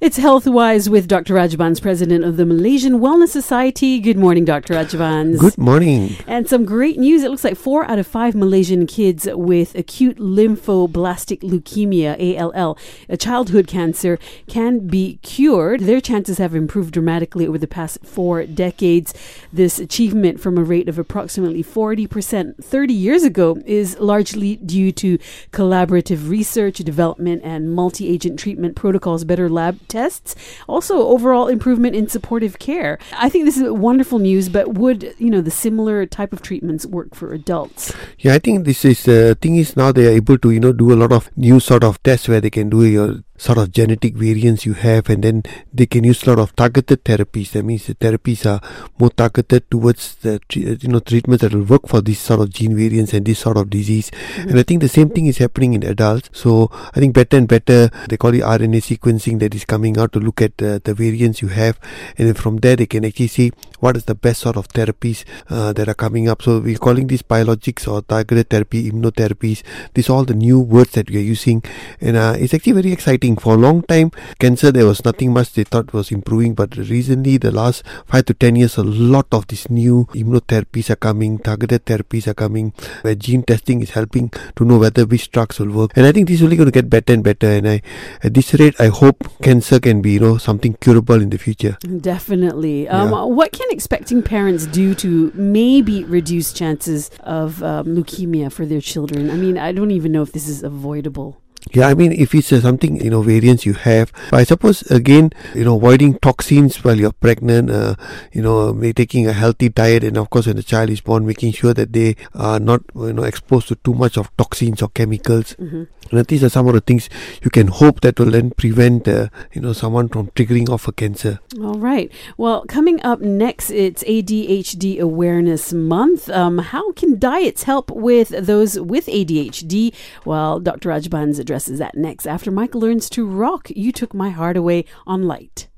It's Healthwise with Dr. Rajbans, president of the Malaysian Wellness Society. Good morning, Dr. Rajbans. Good morning. And some great news. It looks like four out of five Malaysian kids with acute lymphoblastic leukemia, ALL, a childhood cancer, can be cured. Their chances have improved dramatically over the past four decades. This achievement from a rate of approximately 40% 30 years ago is largely due to collaborative research, development, and multi agent treatment protocols, better lab tests, also overall improvement in supportive care. I think this is wonderful news, but would, you know, the similar type of treatments work for adults? Yeah, I think this is the uh, thing is now they are able to, you know, do a lot of new sort of tests where they can do your sort of genetic variants you have and then they can use a lot of targeted therapies. That means the therapies are more targeted towards the you know treatments that will work for this sort of gene variants and this sort of disease. Mm-hmm. and i think the same thing is happening in adults. So i think better and better they call it rna sequencing that is coming out to look at uh, the variants you have. And then from there they can actually see what is the best sort of therapies uh, that are coming up. So we're calling these biologics or targeted therapy immunotherapies. These are all the new words that we are using. And uh, it's actually very exciting for a long time, cancer there was nothing much they thought was improving, but recently, the last five to ten years, a lot of these new immunotherapies are coming, targeted therapies are coming, where gene testing is helping to know whether which drugs will work. And I think this is only going to get better and better. And I, at this rate, I hope cancer can be, you know, something curable in the future. Definitely. Um, yeah. What can expecting parents do to maybe reduce chances of um, leukemia for their children? I mean, I don't even know if this is avoidable. Yeah, I mean, if it's uh, something, you know, variants you have, but I suppose, again, you know, avoiding toxins while you're pregnant, uh, you know, taking a healthy diet, and of course, when the child is born, making sure that they are not, you know, exposed to too much of toxins or chemicals. Mm-hmm. And these are some of the things you can hope that will then prevent, uh, you know, someone from triggering off a cancer. All right. Well, coming up next, it's ADHD Awareness Month. Um, how can diets help with those with ADHD? Well, Dr. Rajbans addresses that next after Mike learns to rock. You took my heart away on light.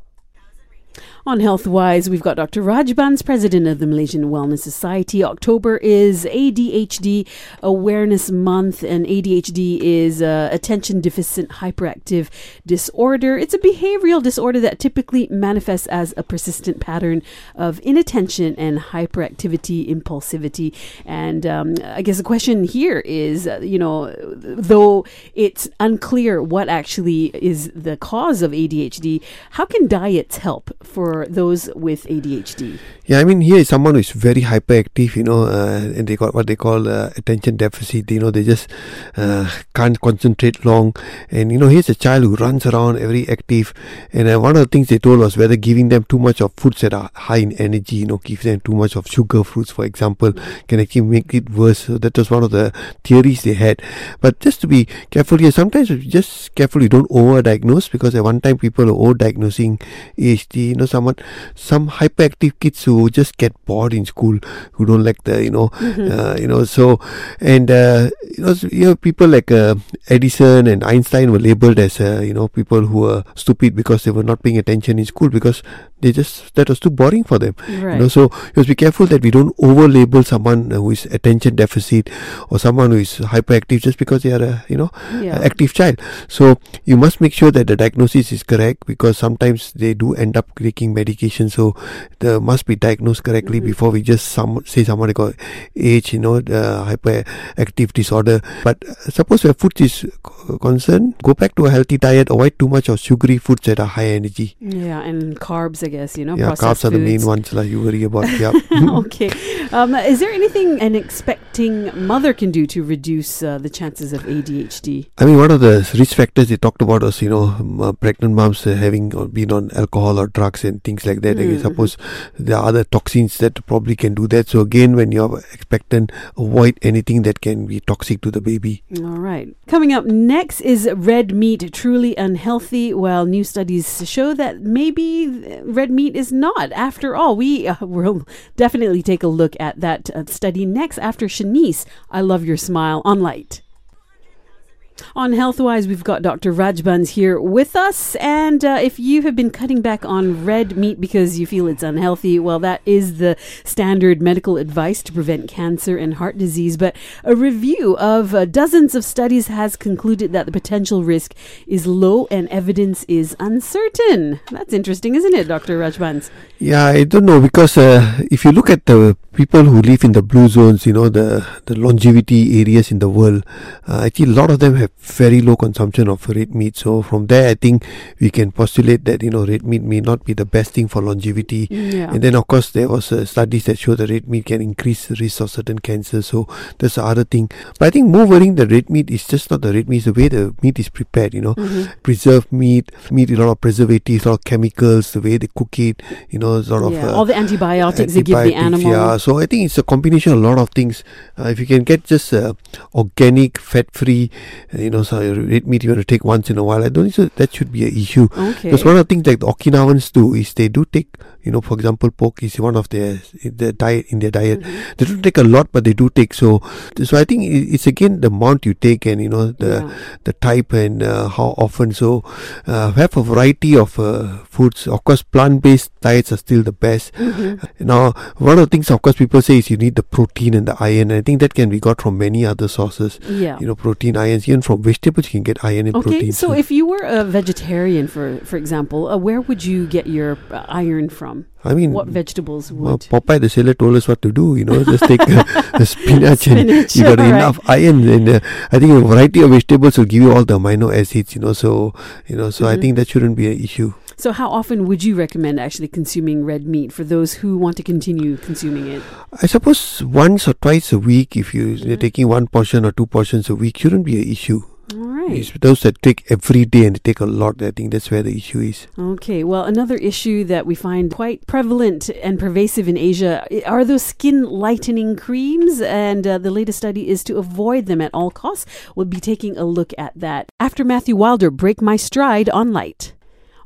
On Healthwise, we've got Dr. Rajbans, president of the Malaysian Wellness Society. October is ADHD Awareness Month, and ADHD is uh, attention deficit hyperactive disorder. It's a behavioral disorder that typically manifests as a persistent pattern of inattention and hyperactivity, impulsivity. And um, I guess the question here is, uh, you know, though it's unclear what actually is the cause of ADHD, how can diets help for for those with ADHD? Yeah, I mean, here is someone who is very hyperactive, you know, uh, and they got what they call uh, attention deficit. You know, they just uh, can't concentrate long. And, you know, here's a child who runs around, very active. And uh, one of the things they told was whether giving them too much of foods that are high in energy, you know, give them too much of sugar fruits, for example, can actually make it worse. So that was one of the theories they had. But just to be careful here, sometimes just careful you don't over diagnose because at one time people are over diagnosing ADHD, you know, some someone some hyperactive kids who just get bored in school who don't like the you know mm-hmm. uh, you know so and uh, you know you know people like uh, Edison and Einstein were labeled as uh, you know people who were stupid because they were not paying attention in school because they just that was too boring for them right. you know so you must be careful that we don't over label someone who is attention deficit or someone who is hyperactive just because they are a you know yeah. active child so you must make sure that the diagnosis is correct because sometimes they do end up taking medication so they must be diagnosed correctly mm-hmm. before we just some say someone got age you know uh, hyperactive disorder but uh, suppose your food is concerned go back to a healthy diet avoid too much of sugary foods that are high energy yeah and carbs I guess, you know. Yeah, carbs are the main ones like you worry about. Yeah. okay. Um, is there anything an expecting mother can do to reduce uh, the chances of ADHD? I mean, one of the risk factors they talked about was, you know, uh, pregnant moms uh, having been on alcohol or drugs and things like that. Mm-hmm. I suppose there are other toxins that probably can do that. So again, when you're expectant, avoid anything that can be toxic to the baby. All right. Coming up next is red meat truly unhealthy? Well, new studies show that maybe red meat is not. After all, we uh, will definitely take a look at that uh, study next after Shanice. I love your smile on light. On Healthwise, we've got Dr. Rajbans here with us. And uh, if you have been cutting back on red meat because you feel it's unhealthy, well, that is the standard medical advice to prevent cancer and heart disease. But a review of uh, dozens of studies has concluded that the potential risk is low and evidence is uncertain. That's interesting, isn't it, Dr. Rajbans? Yeah, I don't know because uh, if you look at the people who live in the blue zones, you know, the, the longevity areas in the world, uh, actually a lot of them have very low consumption of red meat. So from there, I think we can postulate that, you know, red meat may not be the best thing for longevity. Yeah. And then, of course, there was uh, studies that show that red meat can increase the risk of certain cancers. So that's the other thing. But I think more worrying the red meat is just not the red meat, it's the way the meat is prepared, you know, Mm-hmm. preserved meat, meat with a lot of preservatives, a lot of chemicals, the way they cook it, you know, sort of. yeah. uh, All the antibiotics they give the antibiotics, animal. Yeah, so I think it's a combination of a lot of things. Uh, if you can get just uh, organic, fat-free, uh, you know, so red meat you want to take once in a while, I don't think so that should be an issue. Okay. Because one of the things that the Okinawans do is they do take, you know, for example, pork is one of their their diet in their diet. Mm-hmm. They don't take a lot, but they do take. So, so I think it's again the amount you take and you know the Yeah. the type and uh, how often. So, uh, have a variety of uh, foods. Of course, plant-based diets are still the best. Mm-hmm. Now, one of the things, of course, people say is you need the protein and the iron. And I think that can be got from many other sources. Yeah. You know, protein, iron, even from vegetables, you can get iron and Okay, protein. so if you were a vegetarian, for for example, uh, where would you get your uh, iron from? I mean, What vegetables well, would? Popeye the sailor told us what to do. You know, just take uh, the spinach, and you got alright. enough iron. And uh, I think a variety of vegetables will give you all the amino acids. You know, so you know, so I Mhm. think that shouldn't be an issue. So, how often would you recommend actually consuming red meat for those who want to continue consuming it? I suppose once or twice a week, if you, you're Mhm. taking one portion or two portions a week, shouldn't be an issue. It's those that take every day and take a lot. I think that's where the issue is. Okay, well, another issue that we find quite prevalent and pervasive in Asia are those skin lightening creams, and uh, the latest study is to avoid them at all costs. We'll be taking a look at that after Matthew Wilder break my stride on light.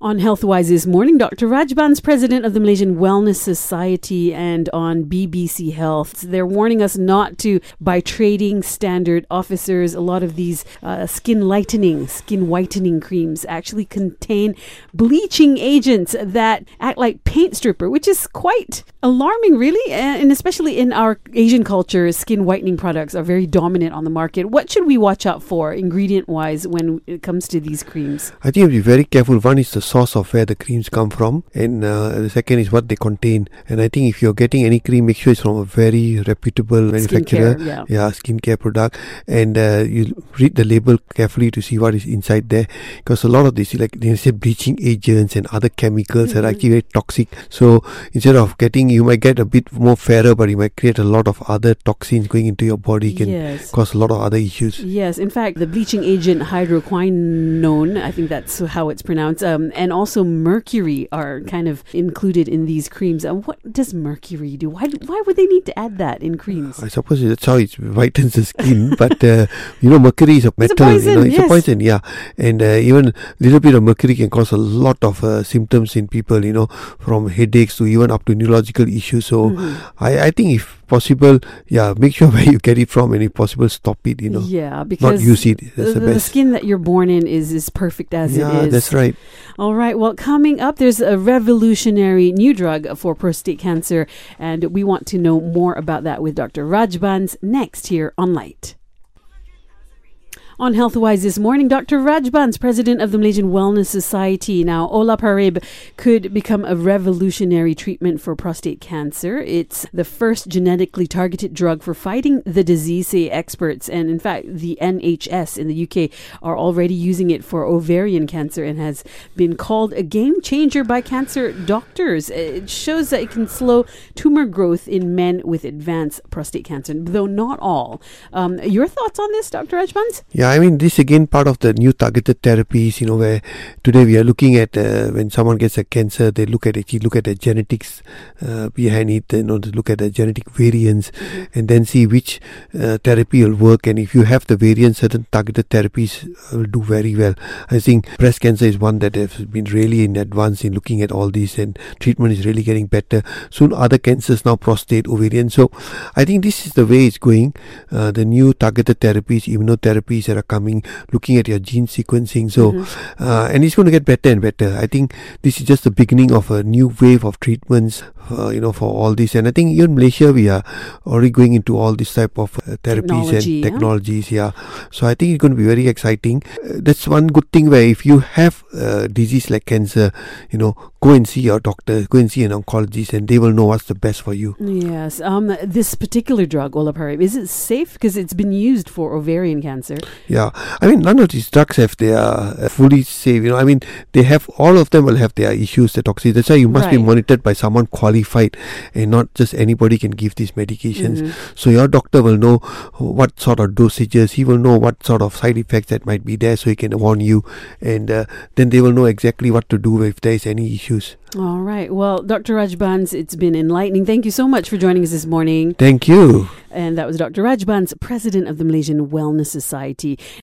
On Healthwise this morning, Dr. Rajbans, president of the Malaysian Wellness Society, and on BBC Health. They're warning us not to buy trading standard officers. A lot of these uh, skin lightening, skin whitening creams actually contain bleaching agents that act like paint stripper, which is quite alarming, really. And especially in our Asian culture, skin whitening products are very dominant on the market. What should we watch out for, ingredient wise, when it comes to these creams? I think you have to be very careful. One is the source of where the creams come from, and uh, the second is what they contain. And I think if you're getting any cream, make sure it's from a very reputable manufacturer. Skincare, yeah. yeah, skincare product, and uh, you read the label carefully to see what is inside there, because a lot of this, like they say, bleaching agents and other chemicals are Mhm. actually very toxic. So instead of getting, you might get a bit more fairer, but you might create a lot of other toxins going into your body, can yes. cause a lot of other issues. Yes, in fact, the bleaching agent hydroquinone, I think that's how it's pronounced, um, and also mercury are kind of included in these creams. And what does mercury do? Why, why would they need to add that in creams? I suppose that's how it whitens the skin, but uh, you know, mercury is a metal. It's a metal. you know, it's yes. a poison, yeah. And uh, even little bit of mercury can cause a lot of uh, symptoms in people. You know, from headaches to even up to neurological issues. So Mhm. I, I think if possible, yeah, make sure where you get it from, and if possible, stop it. You know, yeah, because not use it. That's the, the, the skin that you're born in is is perfect as yeah, it is. that's right. All right. Well, coming up, there's a revolutionary new drug for prostate cancer, and we want to know more about that with Dr. Rajbans next here on Light. On Healthwise this morning, Dr. Rajbans, president of the Malaysian Wellness Society. Now, olaparib could become a revolutionary treatment for prostate cancer. It's the first genetically targeted drug for fighting the disease, say experts. And in fact, the NHS in the UK are already using it for ovarian cancer and has been called a game changer by cancer doctors. It shows that it can slow tumor growth in men with advanced prostate cancer, though not all. Um, your thoughts on this, Dr. Rajbans? Yeah, I mean, this again part of the new targeted therapies, you know, where today we are looking at uh, when someone gets a cancer, they look at actually look at the genetics uh, behind it, you know, look at the genetic variants and then see which uh, therapy will work. And if you have the variants, certain targeted therapies will do very well. I think breast cancer is one that has been really in advance in looking at all these and treatment is really getting better. Soon other cancers now prostate, ovarian. So I think this is the way it's going. Uh, the new targeted therapies, immunotherapies that are coming, looking at your gene sequencing. So, Mm-hmm. uh, and it's going to get better and better. I think this is just the beginning of a new wave of treatments, uh, you know, for all this. And I think even Malaysia, we are already going into all this type of uh, therapies Technology, and yeah. technologies. Yeah. So I think it's going to be very exciting. Uh, that's one good thing where if you have a disease like cancer, you know, go and see your doctor, go and see an oncologist, and they will know what's the best for you. Yes. Um, this particular drug, olaparib, is it safe because it's been used for ovarian cancer? Yeah, I mean, none of these drugs have their uh, fully safe. You know, I mean, they have all of them will have their issues, the toxicity. That's why you must be monitored by someone qualified, and not just anybody can give these medications. Mhm. So your doctor will know what sort of dosages. He will know what sort of side effects that might be there, so he can warn you, and uh, then they will know exactly what to do if there is any issues. All right. Well, Dr. Rajbans, it's been enlightening. Thank you so much for joining us this morning. Thank you. And that was Dr. Rajbans, president of the Malaysian Wellness Society.